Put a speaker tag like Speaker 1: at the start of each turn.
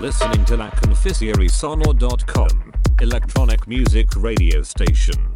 Speaker 1: Listening to La electronic music radio station.